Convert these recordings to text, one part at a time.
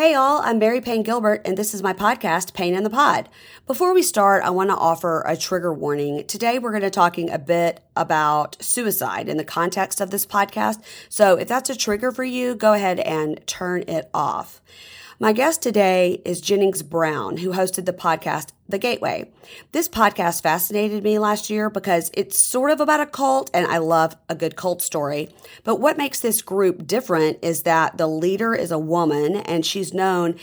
Hey, all, I'm Mary Payne Gilbert, and this is my podcast, Pain in the Pod. Before we start, I want to offer a trigger warning. Today, we're going to be talking a bit about suicide in the context of this podcast. So if that's a trigger for you, go ahead and turn it off. My guest today is Jennings Brown, who hosted the podcast The Gateway. This podcast fascinated me last year because it's sort of about a cult and I love a good cult story. But what makes this group different is that the leader is a woman and she's known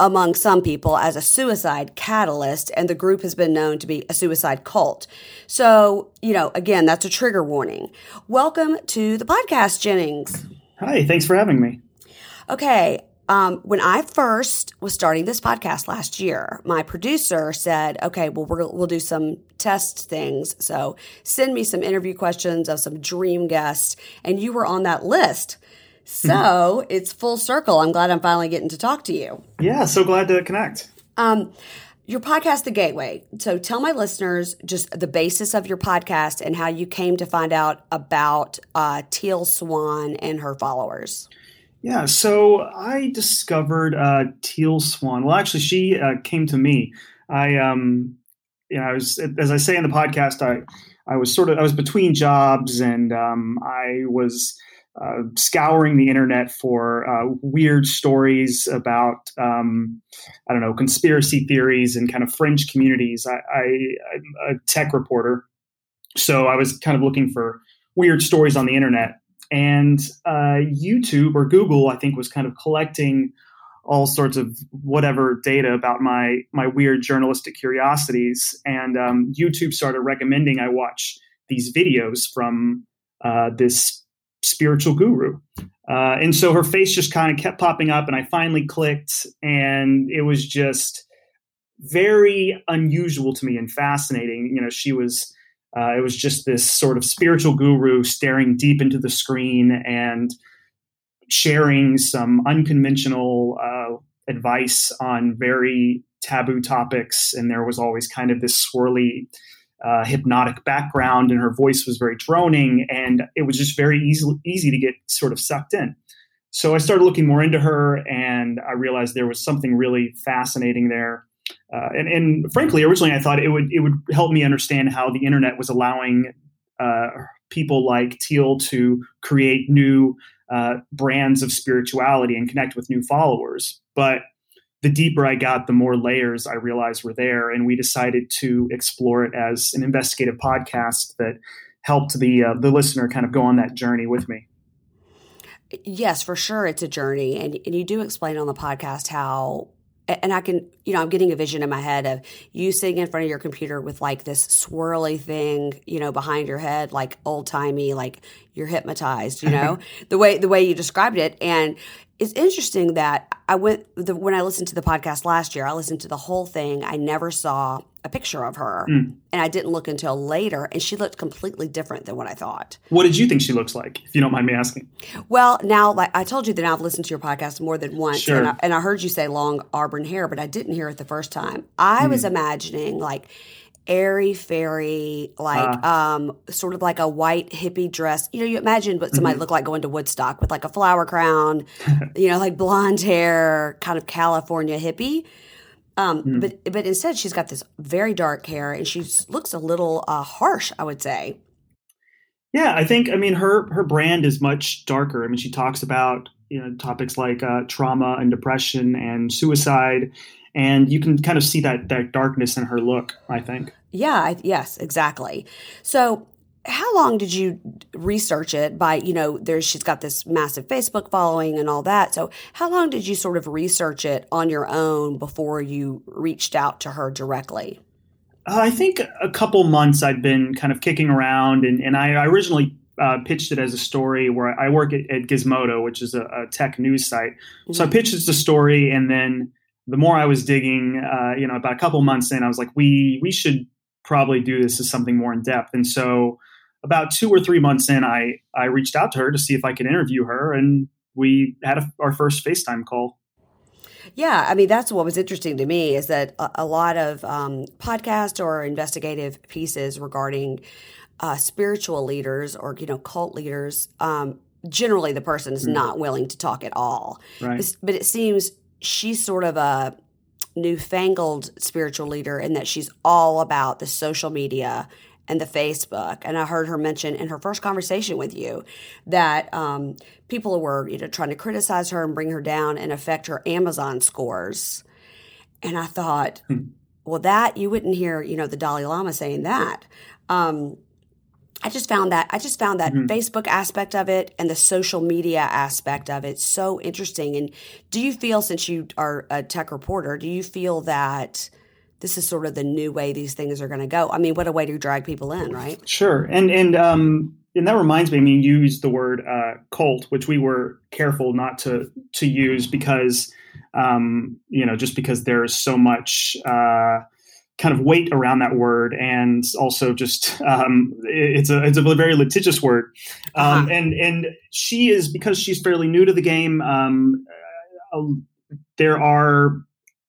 among some people as a suicide catalyst, and the group has been known to be a suicide cult. So, you know, again, that's a trigger warning. Welcome to the podcast, Jennings. Hi, thanks for having me. Okay, um, when I first was starting this podcast last year, my producer said, okay, well, we will do some test things. So send me some interview questions of some dream guests. And you were on that list. So mm-hmm. it's full circle. I'm glad I'm finally getting to talk to you. Yeah, so glad to connect. Um, your podcast, The Gateway. So tell my listeners just the basis of your podcast and how you came to find out about uh, Teal Swan and her followers. Yeah, so I discovered uh, Teal Swan. Well, actually, she uh, came to me. I, um, you know, I was as I say in the podcast, I, I was sort of I was between jobs, and um, I was uh, scouring the internet for uh, weird stories about um, I don't know conspiracy theories and kind of fringe communities. I, I, I'm a tech reporter, so I was kind of looking for weird stories on the internet and uh, YouTube or Google, I think, was kind of collecting all sorts of whatever data about my my weird journalistic curiosities, and um, YouTube started recommending I watch these videos from uh, this spiritual guru. Uh, and so her face just kind of kept popping up, and I finally clicked, and it was just very unusual to me and fascinating. You know, she was uh, it was just this sort of spiritual guru staring deep into the screen and sharing some unconventional uh, advice on very taboo topics. And there was always kind of this swirly, uh, hypnotic background, and her voice was very droning, and it was just very easy easy to get sort of sucked in. So I started looking more into her, and I realized there was something really fascinating there. Uh, and, and, frankly, originally I thought it would it would help me understand how the internet was allowing uh, people like Teal to create new uh, brands of spirituality and connect with new followers. But the deeper I got, the more layers I realized were there, and we decided to explore it as an investigative podcast that helped the uh, the listener kind of go on that journey with me. Yes, for sure, it's a journey, and and you do explain on the podcast how and I can, you know, I'm getting a vision in my head of you sitting in front of your computer with like this swirly thing, you know, behind your head, like old timey, like you're hypnotized, you know, the way the way you described it. And it's interesting that I went the, when I listened to the podcast last year. I listened to the whole thing. I never saw a picture of her, mm. and I didn't look until later, and she looked completely different than what I thought. What did you think she looks like, if you don't mind me asking? Well, now, like I told you that I've listened to your podcast more than once, sure. and, I, and I heard you say long auburn hair, but I didn't hear it the first time. I mm. was imagining like airy fairy, like uh, um, sort of like a white hippie dress. You know, you imagine what somebody mm-hmm. looked like going to Woodstock with like a flower crown, you know, like blonde hair, kind of California hippie. Um, mm. But but instead, she's got this very dark hair, and she looks a little uh, harsh. I would say. Yeah, I think. I mean, her her brand is much darker. I mean, she talks about you know topics like uh, trauma and depression and suicide and you can kind of see that that darkness in her look i think yeah I, yes exactly so how long did you research it by you know there's she's got this massive facebook following and all that so how long did you sort of research it on your own before you reached out to her directly uh, i think a couple months i'd been kind of kicking around and, and i originally uh, pitched it as a story where i work at, at gizmodo which is a, a tech news site mm-hmm. so i mm-hmm. pitched it as a story and then the more I was digging, uh, you know, about a couple months in, I was like, we we should probably do this as something more in depth. And so, about two or three months in, I I reached out to her to see if I could interview her, and we had a, our first FaceTime call. Yeah, I mean that's what was interesting to me is that a, a lot of um, podcast or investigative pieces regarding uh, spiritual leaders or you know cult leaders um, generally the person is mm. not willing to talk at all. Right. But it seems she's sort of a newfangled spiritual leader in that she's all about the social media and the Facebook. And I heard her mention in her first conversation with you that um, people were you know trying to criticize her and bring her down and affect her Amazon scores. And I thought, hmm. well, that you wouldn't hear you know the Dalai Lama saying that. Um, I just found that I just found that mm-hmm. Facebook aspect of it and the social media aspect of it so interesting. And do you feel, since you are a tech reporter, do you feel that this is sort of the new way these things are going to go? I mean, what a way to drag people in, right? Sure, and and um, and that reminds me. I mean, you used the word uh, cult, which we were careful not to to use because um, you know just because there's so much. Uh, kind of weight around that word, and also just um, it's a it's a very litigious word. Um, uh-huh. And and she is because she's fairly new to the game. Um, uh, there are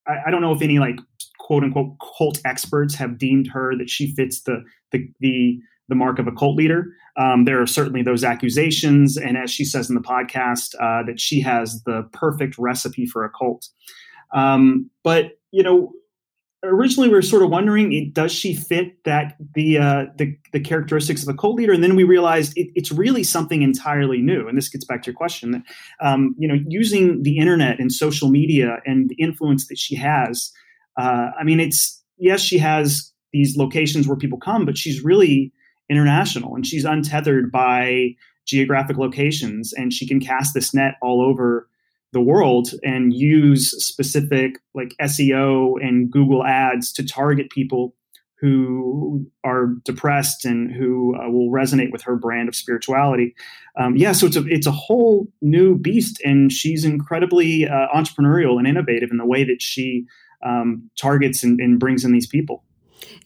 I, I, don't know if any like quote unquote cult experts have deemed her that she fits the the the, the mark of a cult leader. Um, there are certainly those accusations, and as she says in the podcast, uh, that she has the perfect recipe for a cult. Um, but you know, originally we were sort of wondering does she fit that the uh, the, the characteristics of a cult leader and then we realized it, it's really something entirely new and this gets back to your question that um, you know using the internet and social media and the influence that she has uh, i mean it's yes she has these locations where people come but she's really international and she's untethered by geographic locations and she can cast this net all over the world and use specific like SEO and Google ads to target people who are depressed and who uh, will resonate with her brand of spirituality. Um, yeah, so it's a it's a whole new beast, and she's incredibly uh, entrepreneurial and innovative in the way that she um, targets and, and brings in these people.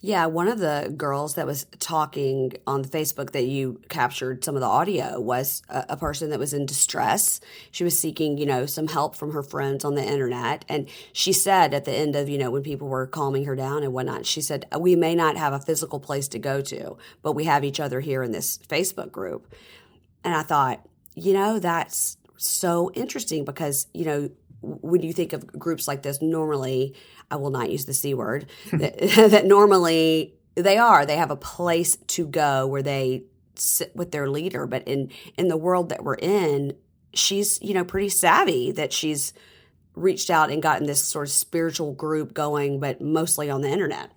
Yeah, one of the girls that was talking on the Facebook that you captured some of the audio was a, a, person that was in distress. She was seeking, you know, some help from her friends on the internet. And she said at the end of, you know, when people were calming her down and whatnot, she said, We may not have a physical place to go to, but we have each other here in this Facebook group. And I thought, you know, that's so interesting because, you know, when you think of groups like this, normally, I will not use the C word, that, that normally they are, they have a place to go where they sit with their leader. But in, in the world that we're in, she's, you know, pretty savvy that she's reached out and gotten this sort of spiritual group going, but mostly on the internet.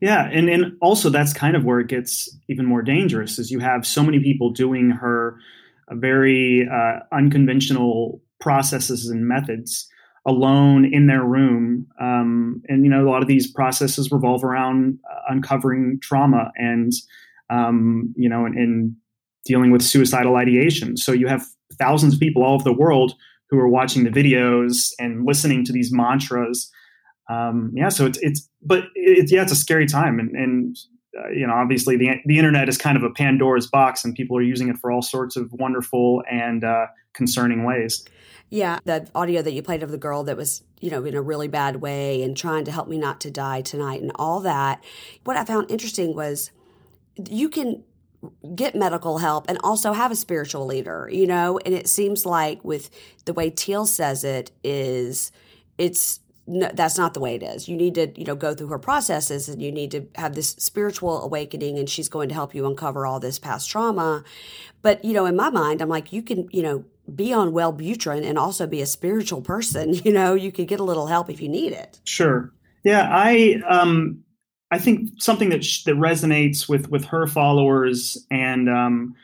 Yeah, and and also that's kind of where it gets even more dangerous, is you have so many people doing her a very uh, unconventional processes and methods alone in their room. Um, and, you know, a lot of these processes revolve around uh, uncovering trauma and, um, you know, and, and, dealing with suicidal ideation. So you have thousands of people all over the world who are watching the videos and listening to these mantras. Um, yeah, so it's, it's, but it's, yeah, it's a scary time. And, and uh, you know, obviously the, the internet is kind of a Pandora's box and people are using it for all sorts of wonderful and uh, concerning ways. Yeah, the audio that you played of the girl that was, you know, in a really bad way and trying to help me not to die tonight and all that. What I found interesting was you can get medical help and also have a spiritual leader, you know, and it seems like with the way Teal says it is it's no, that's not the way it is. You need to, you know, go through her processes and you need to have this spiritual awakening and she's going to help you uncover all this past trauma. But, you know, in my mind, I'm like, you can, you know, be on Wellbutrin and also be a spiritual person. You know, you could get a little help if you need it. Sure. Yeah, I um I think something that sh- that resonates with with her followers and um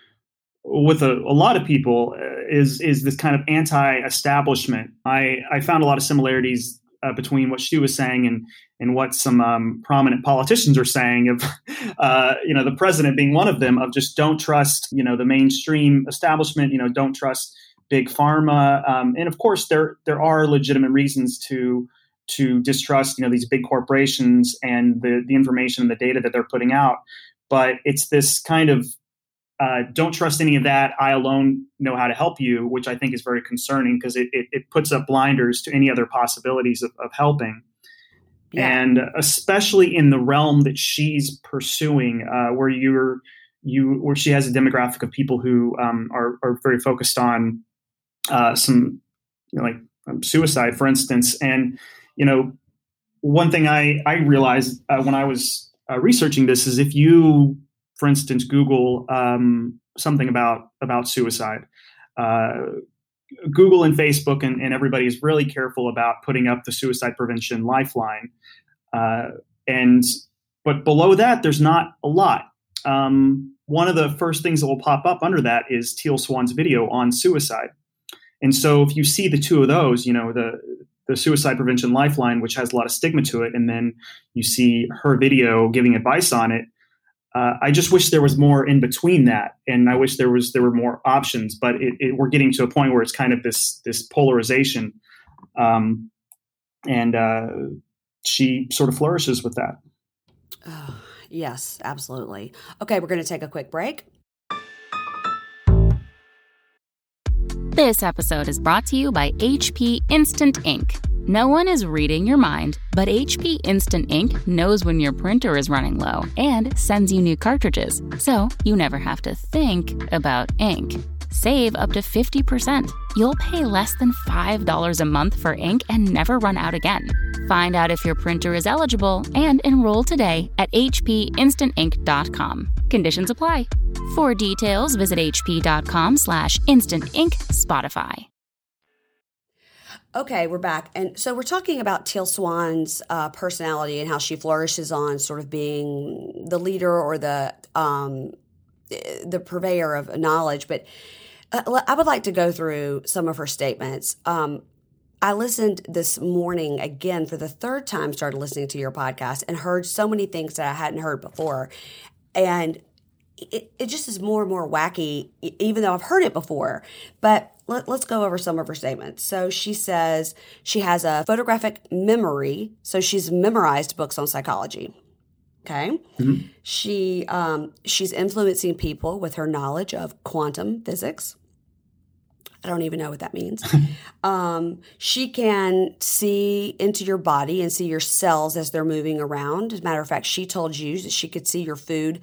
with a, a lot of people uh, is is this kind of anti-establishment. I I found a lot of similarities uh, between what she was saying and and what some um, prominent politicians are saying of uh, you know the president being one of them of just don't trust you know the mainstream establishment you know don't trust big pharma, um, and of course there there are legitimate reasons to to distrust you know these big corporations and the the information and the data that they're putting out. But it's this kind of uh, don't trust any of that. I alone know how to help you, which I think is very concerning because it, it, it, puts up blinders to any other possibilities of, of helping. Yeah. And especially in the realm that she's pursuing, uh, where you're you or she has a demographic of people who um, are are very focused on uh, some you know, like um, suicide, for instance. And you know, one thing I I realized uh, when I was uh, researching this is if you, for instance, Google um, something about about suicide. Uh, Google and Facebook and, and everybody is really careful about putting up the suicide prevention lifeline. Uh, and but below that, there's not a lot. Um, one of the first things that will pop up under that is Teal Swan's video on suicide. And so if you see the two of those, you know, the the suicide prevention lifeline, which has a lot of stigma to it, and then you see her video giving advice on it. Uh, I just wish there was more in between that, and I wish there was there were more options. But it, it, we're getting to a point where it's kind of this this polarization, um, and uh, she sort of flourishes with that. Oh, yes, absolutely. Okay, we're going to take a quick break. This episode is brought to you by HP Instant Ink. No one is reading your mind, but HP Instant Ink knows when your printer is running low and sends you new cartridges, so you never have to think about ink. Save up to 50%. You'll pay less than $5 a month for ink and never run out again. Find out if your printer is eligible and enroll today at hpinstantink.com. Conditions apply. For details, visit hp.com slash instant ink Spotify. Okay, we're back. And so we're talking about Teal Swan's uh, personality and how she flourishes on sort of being the leader or the um, the purveyor of knowledge. But uh, I would like to go through some of her statements. Um, I listened this morning again for the third time, started listening to your podcast and heard so many things that I hadn't heard before. And it, it just is more and more wacky, even though I've heard it before. But let, us go over some of her statements. So she says she has a photographic memory, so she's memorized books on psychology. Okay, mm-hmm. she um, she's influencing people with her knowledge of quantum physics. I don't even know what that means. um, she can see into your body and see your cells as they're moving around. As a matter of fact, she told you that she could see your food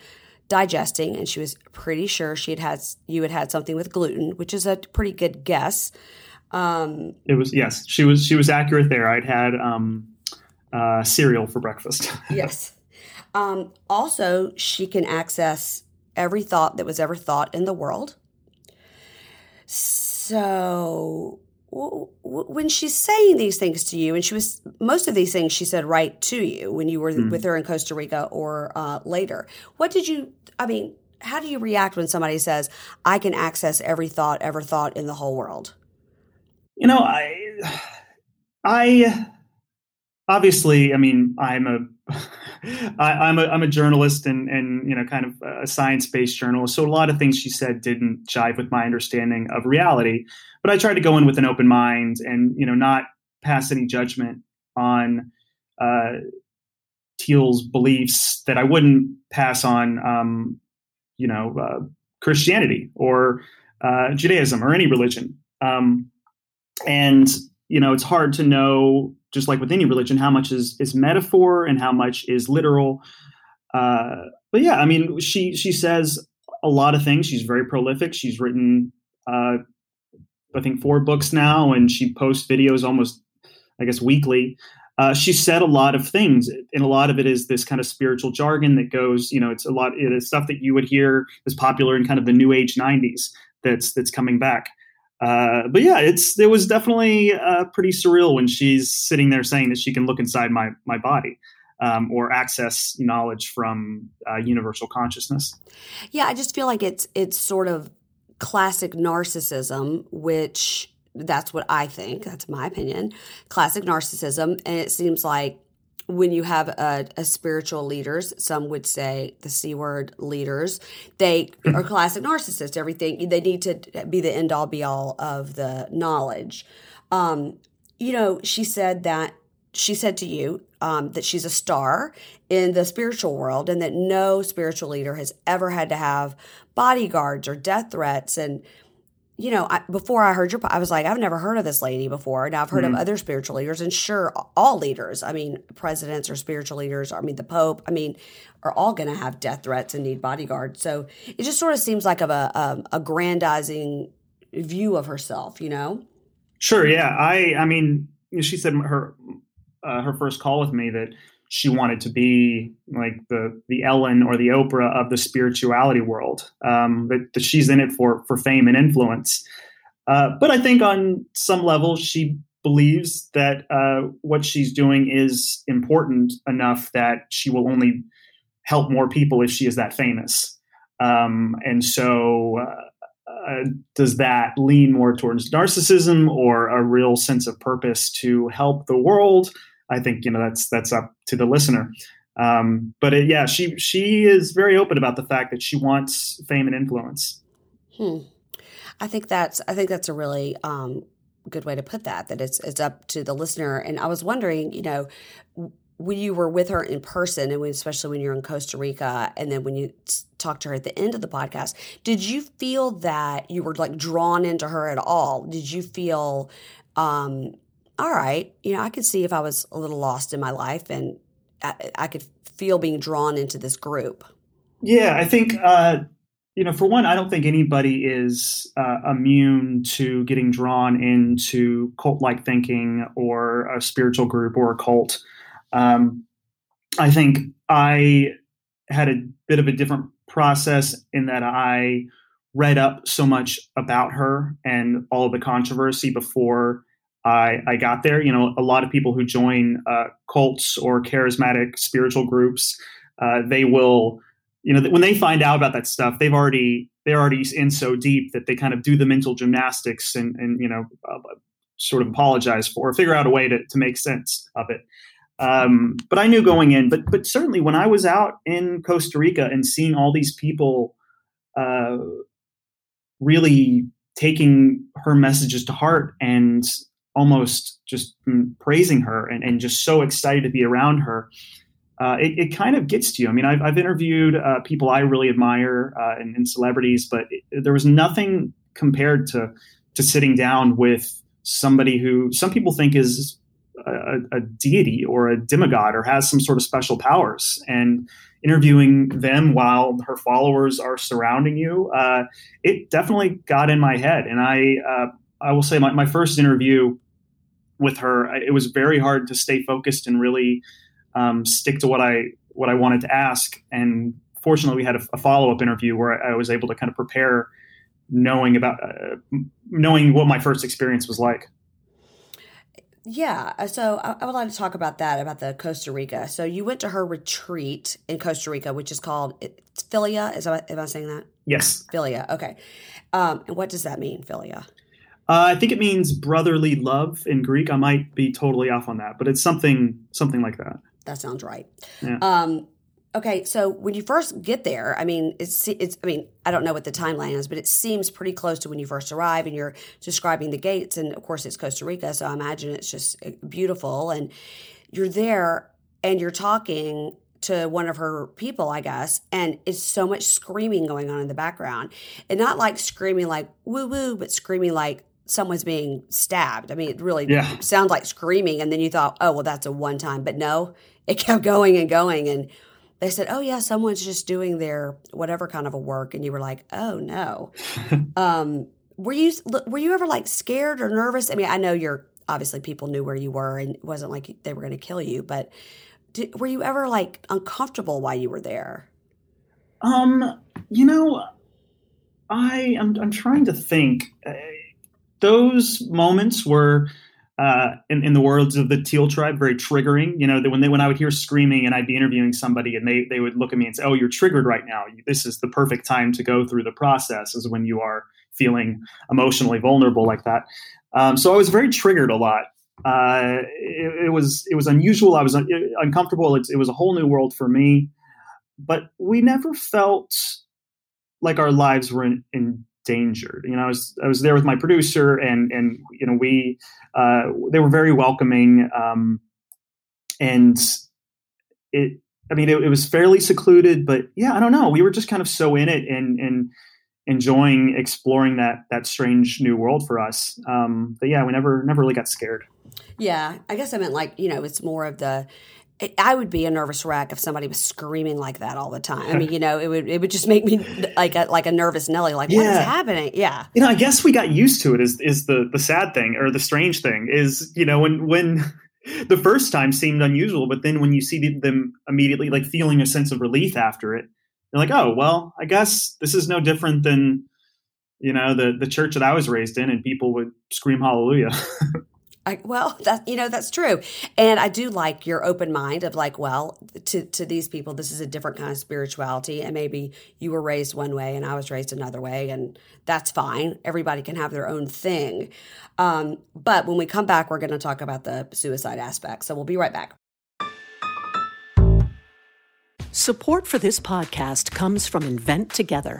digesting, and she was pretty sure she had had you had had something with gluten, which is a pretty good guess. Um, it was yes, she was she was accurate there. I'd had um, uh, cereal for breakfast. yes. Um, also, she can access every thought that was ever thought in the world. So when she's saying these things to you, and she was most of these things she said right to you when you were mm. with her in Costa Rica or uh, later. What did you? I mean, how do you react when somebody says, "I can access every thought ever thought in the whole world"? You know, I, I obviously, I mean, I'm a, I, am a, I'm a journalist and and you know, kind of a science based journalist. So a lot of things she said didn't jive with my understanding of reality but I tried to go in with an open mind and you know not pass any judgment on uh, Teal's beliefs that I wouldn't pass on, um, you know, uh, Christianity or uh, Judaism or any religion. Um, and you know, it's hard to know, just like with any religion, how much is is metaphor and how much is literal. Uh, but yeah, I mean, she she says a lot of things. She's very prolific. She's written uh, I think four books now, and she posts videos almost, I guess, weekly. Uh, she said a lot of things, and a lot of it is this kind of spiritual jargon that goes, you know, it's a lot. It is stuff that you would hear is popular in kind of the new age '90s. That's that's coming back. Uh, but yeah, it's it was definitely uh, pretty surreal when she's sitting there saying that she can look inside my my body. Um, or access knowledge from uh, universal consciousness. Yeah, I just feel like it's it's sort of classic narcissism, which that's what I think, that's my opinion, classic narcissism. And it seems like when you have a, a, spiritual leaders, some would say the C word leaders, they are classic narcissists. Everything they need to be the end all be all of the knowledge. Um, you know, she said that she said to you um, that she's a star in the spiritual world and that no spiritual leader has ever had to have bodyguards or death threats. And you know, I, before I heard your, I was like, I've never heard of this lady before. Now I've heard Mhm. of other spiritual leaders, and sure, all leaders. I mean, presidents or spiritual leaders. I mean, the Pope. I mean, are all going to have death threats and need bodyguards. So it just sort of seems like of a um, aggrandizing view of herself. You know? Sure. Yeah. I. I mean, she said her uh, her first call with me that she wanted to be like the the Ellen or the Oprah of the spirituality world. Um, that, that she's in it for for fame and influence. Uh, but I think on some level she believes that uh, what she's doing is important enough that she will only help more people if she is that famous. Um, and so. Uh, uh, does that lean more towards narcissism or a real sense of purpose to help the world? I think you know that's that's up to the listener. Um, but it, yeah, she she is very open about the fact that she wants fame and influence. Hmm. I think that's I think that's a really um, good way to put that. That it's it's up to the listener. And I was wondering, you know, when you were with her in person, and when, especially when you're in Costa Rica, and then when you talked to her at the end of the podcast, did you feel that you were like drawn into her at all? Did you feel, um, all right, you know, I could see if I was a little lost in my life, and I, I could feel being drawn into this group. Yeah, I think uh, you know, for one, I don't think anybody is uh, immune to getting drawn into cult-like thinking or a spiritual group or a cult. Um, I think I had a bit of a different process in that I read up so much about her and all of the controversy before I, I got there. You know, a lot of people who join uh, cults or charismatic spiritual groups, uh, they will, you know, when they find out about that stuff, they've already they're already in so deep that they kind of do the mental gymnastics and and you know uh, sort of apologize for, or figure out a way to to make sense of it. Um, but I knew going in, but but certainly when I was out in Costa Rica and seeing all these people uh, really taking her messages to heart and almost just praising her and, and just so excited to be around her, uh, it, it, kind of gets to you. I mean, I've, I've interviewed uh, people I really admire uh, and, and, celebrities, but it, there was nothing compared to to sitting down with somebody who some people think is a, a, deity or a demigod or has some sort of special powers and interviewing them while her followers are surrounding you uh, it definitely got in my head and i uh, i will say my, my first interview with her it was very hard to stay focused and really um, stick to what i what i wanted to ask and fortunately we had a, a follow-up interview where I, was able to kind of prepare knowing about uh, knowing what my first experience was like yeah, so I, I, would like to talk about that about the Costa Rica. So you went to her retreat in Costa Rica, which is called Philia. Is that, am I saying that? Yes, Philia. Okay, um, and what does that mean, Philia? Uh, I think it means brotherly love in Greek. I might be totally off on that, but it's something something like that. That sounds right. Yeah. Um, okay, so when you first get there, I mean, it's it's. I mean, I don't know what the timeline is, but it seems pretty close to when you first arrive, and you're describing the gates, and of course, it's Costa Rica, so I imagine it's just uh, beautiful, and you're there, and you're talking to one of her people, I guess, and it's so much screaming going on in the background, and not like screaming like woo woo, but screaming like someone's being stabbed. I mean, it really yeah. sounds like screaming, and then you thought, oh well, that's a one time, but no, it kept going and going, and they said, "Oh yeah, someone's just doing their whatever kind of a work," and you were like, "Oh no." um, were you were you ever like scared or nervous? I mean, I know you're obviously people knew where you were, and it wasn't like they were going to kill you, but did, were you ever like uncomfortable while you were there? Um, you know, I I'm I'm trying to think. Uh, those moments were uh, in, in the words of the Teal tribe, very triggering. You know, that when they when I would hear screaming and I'd be interviewing somebody and they they would look at me and say, "Oh, you're triggered right now. This is the perfect time to go through the process." Is when you are feeling emotionally vulnerable like that. Um, so I was very triggered a lot. Uh, it, it, was it was unusual. I was un- uncomfortable. It, it was a whole new world for me. But we never felt like our lives were in, in endangered. You know, I was I was there with my producer, and and you know we uh, they were very welcoming, um, and it. I mean, it, it, was fairly secluded, but yeah, I don't know. We were just kind of so in it, and and enjoying exploring that that strange new world for us. Um, but yeah, we never never really got scared. Yeah, I guess I meant like you know it's more of the. I would be a nervous wreck if somebody was screaming like that all the time. I mean, you know, it would it would just make me like a, like a nervous Nelly. Like, yeah. what is happening? Yeah, you know, I guess we got used to it. Is is the the sad thing or the strange thing is you know when when the first time seemed unusual, but then when you see them immediately like feeling a sense of relief after it, you're like, oh well, I guess this is no different than you know the the church that I was raised in, and people would scream hallelujah. I, well, that you know that's true, and I do like your open mind of like, well, to to these people, this is a different kind of spirituality, and maybe you were raised one way and I was raised another way, and that's fine. Everybody can have their own thing. Um, but when we come back, we're going to talk about the suicide aspect. So we'll be right back. Support for this podcast comes from Invent Together.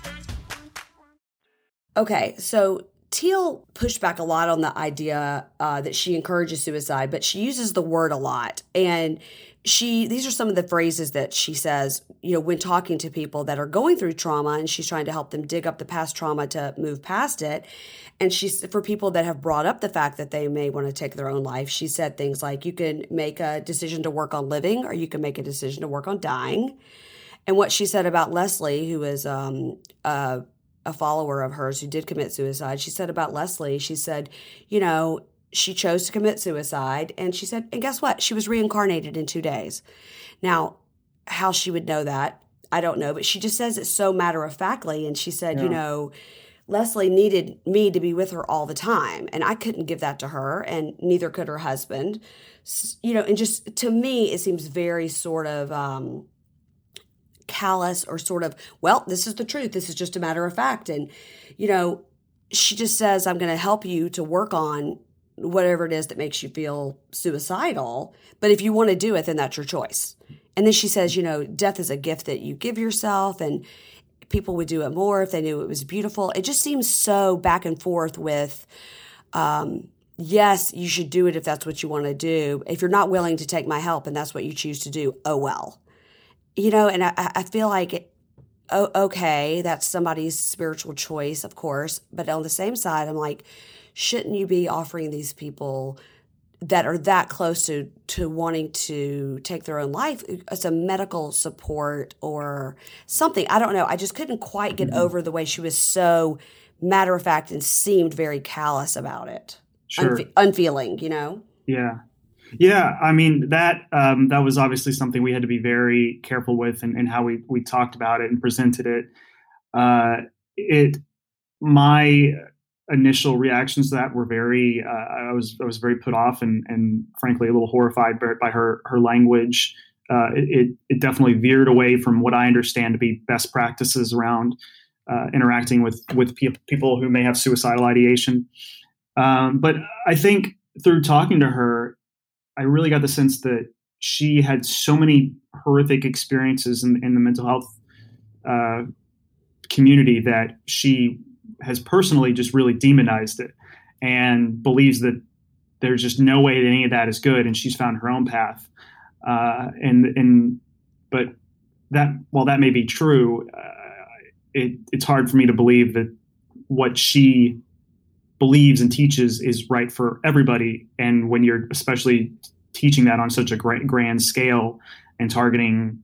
Okay, so Teal pushed back a lot on the idea uh, that she encourages suicide, but she uses the word a lot. And she, these are some of the phrases that she says, you know, when talking to people that are going through trauma and she's trying to help them dig up the past trauma to move past it. And she's, for people that have brought up the fact that they may want to take their own life, she said things like, you can make a decision to work on living or you can make a decision to work on dying. And what she said about Leslie, who is um, a a follower of hers who did commit suicide. She said about Leslie, she said, you know, she chose to commit suicide. And she said, and guess what? She was reincarnated in two days. Now, how she would know that, I don't know, but she just says it so matter of factly. And she said, yeah. you know, Leslie needed me to be with her all the time, and I couldn't give that to her, and neither could her husband. You know, and just to me, it seems very sort of um, callous or sort of, well, this is the truth. This is just a matter of fact. And, you know, she just says, I'm going to help you to work on whatever it is that makes you feel suicidal. But if you want to do it, then that's your choice. And then she says, you know, death is a gift that you give yourself, and people would do it more if they knew it was beautiful. It just seems so back and forth with, um, yes, you should do it if that's what you want to do. If you're not willing to take my help and that's what you choose to do, oh well you know, and I, I feel like, it, oh, okay, that's somebody's spiritual choice, of course. But on the same side, I'm like, shouldn't you be offering these people that are that close to to wanting to take their own life a medical support or something? I don't know. I just couldn't quite get mm-hmm. over the way she was so matter of fact and seemed very callous about it, sure. Unfe- unfeeling, you know. Yeah, yeah, I mean that um, that was obviously something we had to be very careful with, and, and how we we talked about it and presented it. Uh, it my initial reactions to that were very uh, I was I was very put off and and frankly a little horrified by, by her her language. Uh, it it definitely veered away from what I understand to be best practices around uh, interacting with with pe- people who may have suicidal ideation. Um, but I think through talking to her, I really got the sense that she had so many horrific experiences in, in the mental health uh, community that she has personally just really demonized it and believes that there's just no way that any of that is good and she's found her own path. Uh, and and but that while that may be true uh, it, it's hard for me to believe that what she believes and teaches is right for everybody. And when you're especially teaching that on such a great, grand scale and targeting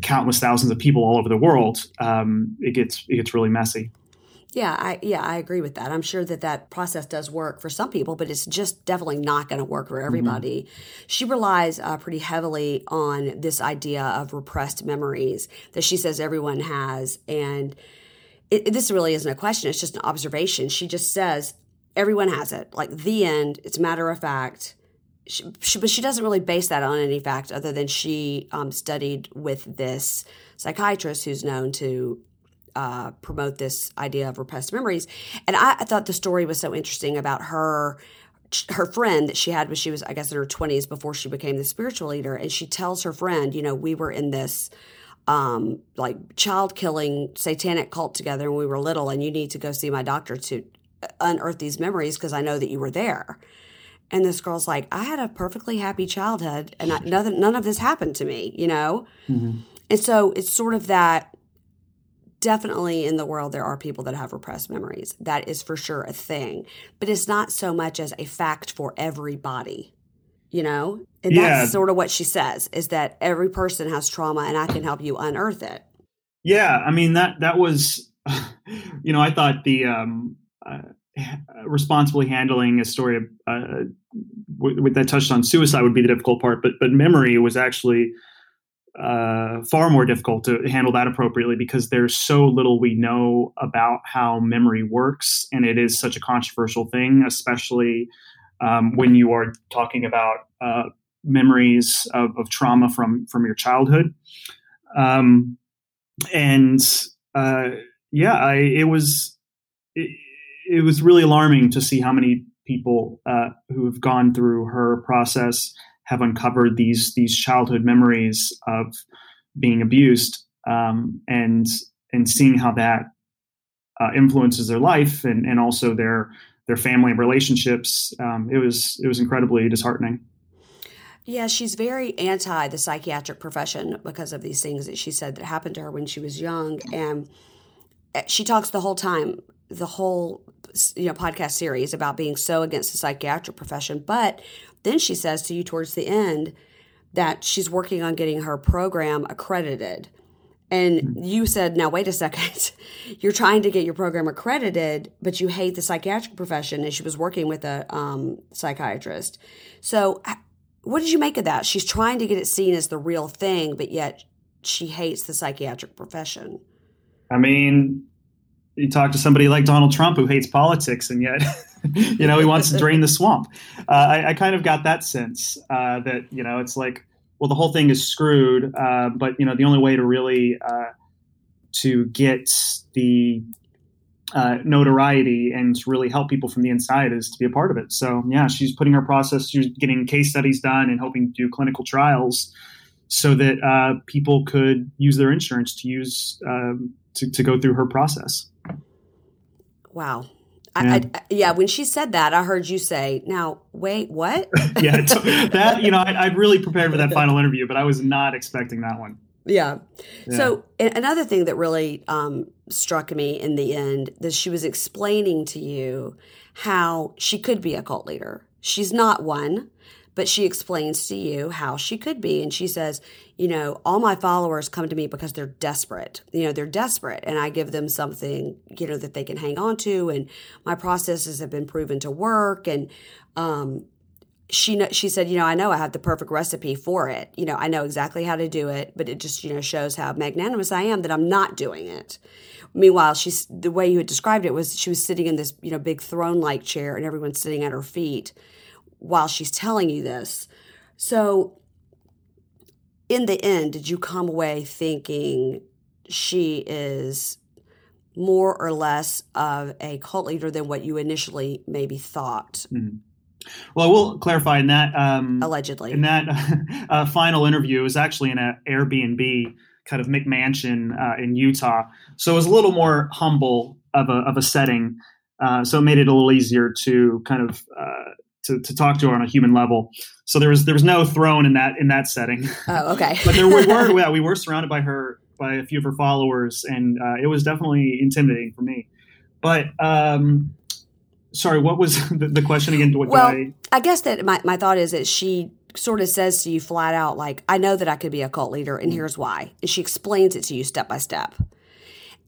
countless thousands of people all over the world, um, it gets it gets really messy. Yeah, I yeah, I agree with that. I'm sure that that process does work for some people, but it's just definitely not going to work for everybody. Mm-hmm. She relies uh, pretty heavily on this idea of repressed memories that she says everyone has, and it, this really isn't a question; it's just an observation. She just says everyone has it, like the end. It's a matter of fact. She, she, but she doesn't really base that on any fact other than she um, studied with this psychiatrist who's known to uh, promote this idea of repressed memories. And I, I, thought the story was so interesting about her her friend that she had when she was, I guess, in her twenties before she became the spiritual leader. And she tells her friend, you know, we were in this um, like child killing satanic cult together when we were little, and you need to go see my doctor to unearth these memories because I know that you were there. And this girl's like, I had a perfectly happy childhood, and I, none, none of this happened to me, you know. Mm-hmm. And so it's sort of that definitely in the world there are people that have repressed memories. That is for sure a thing. But it's not so much as a fact for everybody. You know? And yeah. that's sort of what she says is that every person has trauma and I can help you unearth it. Yeah, I mean that that was you know, I thought the um uh, responsibly handling a story of, uh, w- that touched on suicide would be the difficult part, but but memory was actually uh, far more difficult to handle that appropriately because there's so little we know about how memory works, and it is such a controversial thing, especially um, when you are talking about uh, memories of, of, trauma from from your childhood. Um, and uh, yeah, I, it was it, it, was really alarming to see how many people uh, who have gone through her process have uncovered these these childhood memories of being abused um, and and seeing how that uh, influences their life and, and also their their family relationships. Um, it was it was incredibly disheartening. Yeah, she's very anti the psychiatric profession because of these things that she said that happened to her when she was young, and eh, she talks the whole time, the whole you know podcast series about being so against the psychiatric profession. But then she says to you towards the end that she's working on getting her program accredited. And hmm. you said, now wait a second, you're trying to get your program accredited, but you hate the psychiatric profession. And she was working with a um, psychiatrist. So, what did you make of that? She's trying to get it seen as the real thing, but yet she hates the psychiatric profession. I mean, you talk to somebody like Donald Trump who hates politics, and yet you know, he wants to drain the swamp. Uh, I, I, kind of got that sense uh, that you know it's like, well, the whole thing is screwed. Uh, but you know, the only way to really uh, to get the uh, notoriety and to really help people from the inside is to be a part of it. So yeah, she's putting her process. She's getting case studies done and hoping to do clinical trials so that uh, people could use their insurance to use um, to, to go through her process. Wow. I, I, yeah, when she said that, I heard you say, "Now, wait, what?" yeah, that you know, I, I really prepared for that final interview, but I was not expecting that one. Yeah. yeah. So another thing that really um, struck me in the end that she was explaining to you how she could be a cult leader. She's not one but she explains to you how she could be. And she says, you know, all my followers come to me because they're desperate. You know, they're desperate, and I give them something, you know, that they can hang on to. And my processes have been proven to work. And um, she she said, you know, I know I have the perfect recipe for it. You know, I know exactly how to do it, but it just you know shows how magnanimous I am that I'm not doing it. Meanwhile, she's the way you had described it was she was sitting in this you know big throne like chair, and everyone's sitting at her feet while she's telling you this. So, in the end, did you come away thinking she is more or less of a cult leader than what you initially maybe thought? Mm-hmm. Well, I will clarify in that um, allegedly in that uh, final interview it was actually in an Airbnb kind of McMansion uh, in Utah, so it was a little more humble of a of a setting. Uh, so it made it a little easier to kind of uh, to, to talk to her on a human level. So there was there was no throne in that in that setting. Oh, okay. but there we were yeah, we were surrounded by her by a few of her followers, and uh, it was definitely intimidating for me. But um, sorry, what was the, the question again? What well, I, I guess that my, my thought is that she sort of says to you flat out, like, I know that I could be a cult leader, and mm-hmm. here's why. And she explains it to you step by step.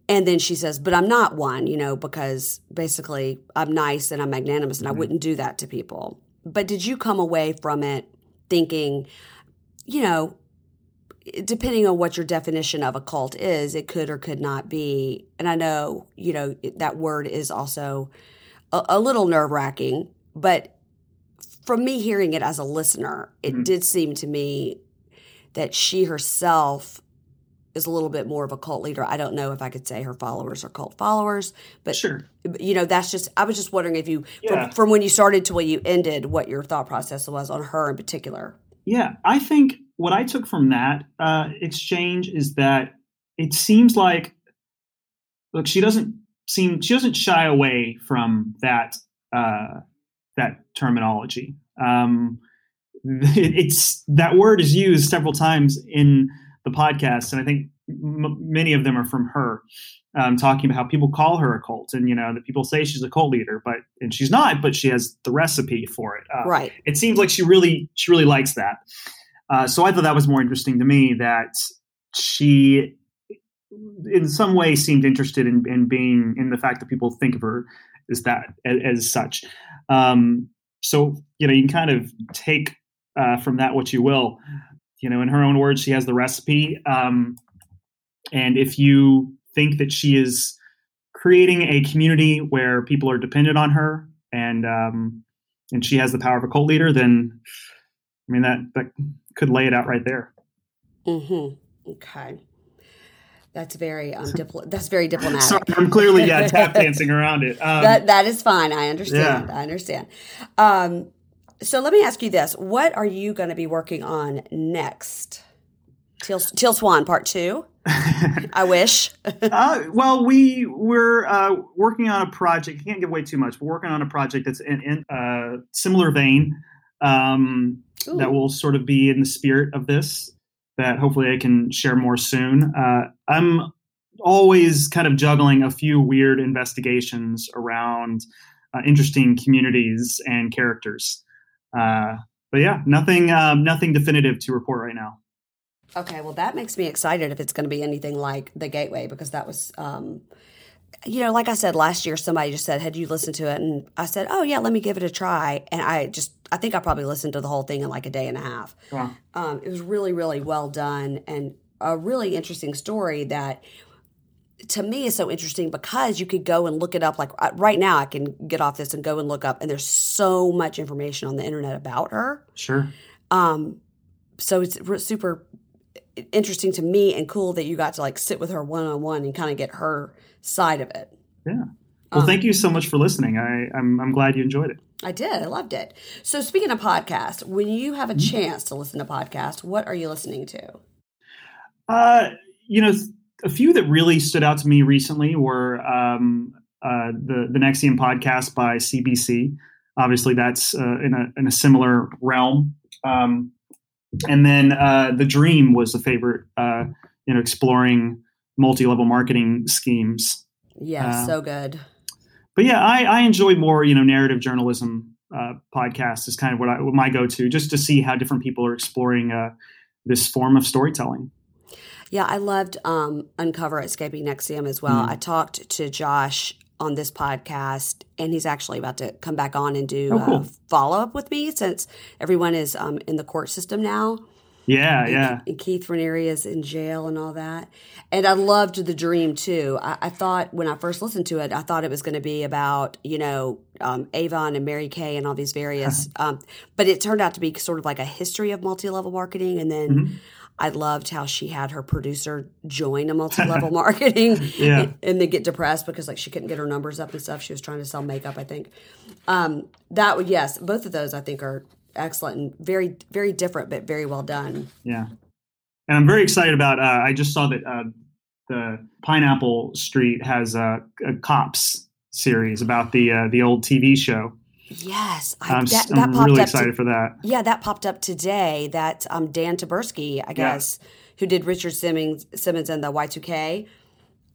And then she says, but I'm not one, you know, because basically I'm nice and I'm magnanimous and I wouldn't do that to people. But did you come away from it thinking, you know, depending on what your definition of a cult is, it could or could not be. And I know, you know, that word is also a, a little nerve wracking, but from me hearing it as a listener, it Mhm. did seem to me that she herself is a little bit more of a cult leader. I don't know if I could say her followers are cult followers, but Sure. you know, that's just, I was just wondering if you, Yeah. from, from when you started to when you ended, what your thought process was on her in particular. Yeah, I think what I took from that uh, exchange is that it seems like, look, she doesn't seem she doesn't shy away from that uh, that terminology. Um, it, it's that word is used several times in the podcast, and I think m- many of them are from her. Um, talking about how people call her a cult, and you know that people say she's a cult leader, but and she's not, but she has the recipe for it. Uh, Right. it seems like she really she really likes that. Uh, so I thought that was more interesting to me that she, in some way, seemed interested in, in being in the fact that people think of her as that as, as such. Um, so you know you can kind of take uh, from that what you will. You know, in her own words, she has the recipe, um, and if you think that she is creating a community where people are dependent on her and um, and she has the power of a cult leader, then I mean that that could lay it out right there. Mm-hmm. Okay. That's very um dipl- that's very diplomatic. Sorry, I'm clearly yeah tap dancing around it. Um, that that is fine. I understand. Yeah. I understand. Um, so let me ask you this: What are you going to be working on next? Teal, Teal Swan Part Two. I wish. uh, well, we we're uh, working on a project. You can't give away too much. We're working on a project that's in, in uh, similar vein. Um, that will sort of be in the spirit of this. That hopefully I can share more soon. Uh, I'm always kind of juggling a few weird investigations around uh, interesting communities and characters. Uh, but yeah, nothing um, nothing definitive to report right now. Okay, well, that makes me excited if it's going to be anything like The Gateway because that was, um, you know, like I said last year, somebody just said, Had you listened to it? And I said, Oh, yeah, let me give it a try. And I just, I think I probably listened to the whole thing in like a day and a half. Wow. Um, it was really, really well done and a really interesting story that to me is so interesting because you could go and look it up. Like right now, I can get off this and go and look up, and there's so much information on the internet about her. Sure. Um, so it's super interesting to me and cool that you got to like sit with her one on one and kind of get her side of it. Yeah. Well, Um, thank you so much for listening. I, I'm I'm glad you enjoyed it. I did. I loved it. So speaking of podcasts, when you have a chance to listen to podcasts, what are you listening to? Uh, you know, a few that really stood out to me recently were um, uh, the the NXIVM podcast by CBC. Obviously, that's uh, in a in a similar realm. Um, and then uh, the Dream was a favorite. Uh, you know, exploring multi level marketing schemes. Yeah, Uh, so good. But yeah, I, I enjoy more you know narrative journalism uh, podcasts is kind of what I what my go to just to see how different people are exploring uh, this form of storytelling. Yeah, I loved um, Uncover Escaping NXIVM as well. Mm. I talked to Josh on this podcast, and he's actually about to come back on and do Oh, cool. uh, follow up with me since everyone is um, in the court system now. Yeah, and, yeah. and Keith Raniere is in jail and all that. And I loved the dream too. I, I thought when I first listened to it, I thought it was going to be about you know um, Avon and Mary Kay and all these various, um, but it turned out to be sort of like a history of multi level marketing. And then Mhm. I loved how she had her producer join a multi level marketing, Yeah. and, and then get depressed because like she couldn't get her numbers up and stuff. She was trying to sell makeup, I think. Um, that would yes, both of those I think are excellent and very very different, but very well done. Yeah, and I'm very excited about. Uh, I just saw that uh, the Pineapple Street has a, a cops series about the uh, the old TV show. Yes, I, I'm, that, that really up. to- excited for that. yeah, that popped up today. That um, Dan Taberski, I guess, who did Richard Simmons Simmons and the Y two K.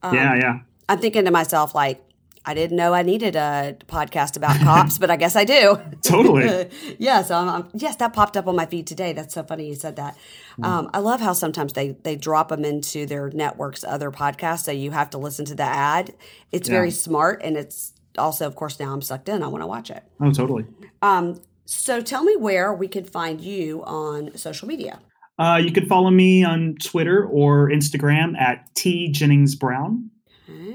Um, yeah, yeah, I'm thinking to myself like, I didn't know I needed a podcast about cops, but I guess I do. Totally. yes, um, um, yes, that popped up on my feed today. That's so funny you said that. Mm. Um, I love how sometimes they they drop them into their networks, other podcasts, so you have to listen to the ad. It's Yeah. very smart, and it's also, of course, now I'm sucked in. I want to watch it. Oh, totally. Um, so tell me where we can find you on social media. Uh, you can follow me on Twitter or Instagram at T Jennings Brown.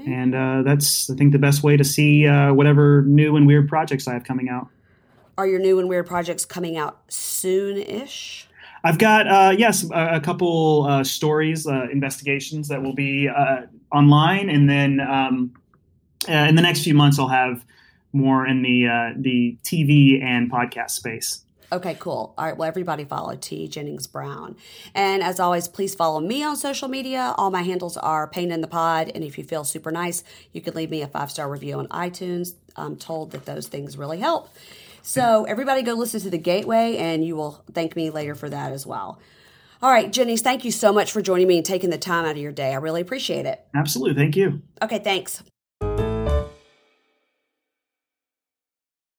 And uh, that's, I think, the best way to see uh, whatever new and weird projects I have coming out. Are your new and weird projects coming out soon-ish? I've got, uh, yes, a, a couple uh, stories, uh, investigations that will be uh, online. And then um, uh, in the next few months, I'll have more in the, uh, the TV and podcast space. Okay, cool. All right. Well, everybody follow T Jennings Brown. And as always, please follow me on social media. All my handles are Pain in the Pod. And if you feel super nice, you can leave me a five star review on iTunes. I'm told that those things really help. So everybody go listen to The Gateway and you will thank me later for that as well. All right, Jennings, thank you so much for joining me and taking the time out of your day. I really appreciate it. Absolutely. Thank you. Okay, thanks.